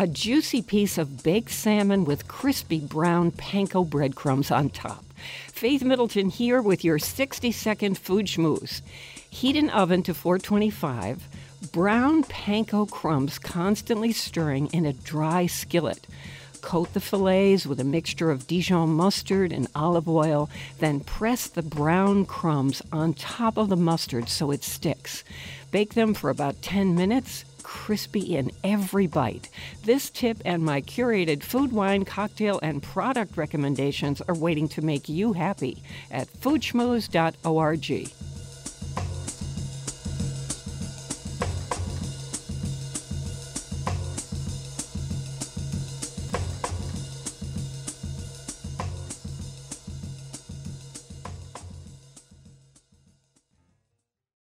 A juicy piece of baked salmon with crispy brown panko breadcrumbs on top. Faith Middleton here with your 60 second food schmooze. Heat an oven to 425. Brown panko crumbs constantly stirring in a dry skillet. Coat the fillets with a mixture of Dijon mustard and olive oil, then press the brown crumbs on top of the mustard so it sticks. Bake them for about 10 minutes, crispy in every bite. This tip and my curated food, wine, cocktail, and product recommendations are waiting to make you happy at foodschmooze.org.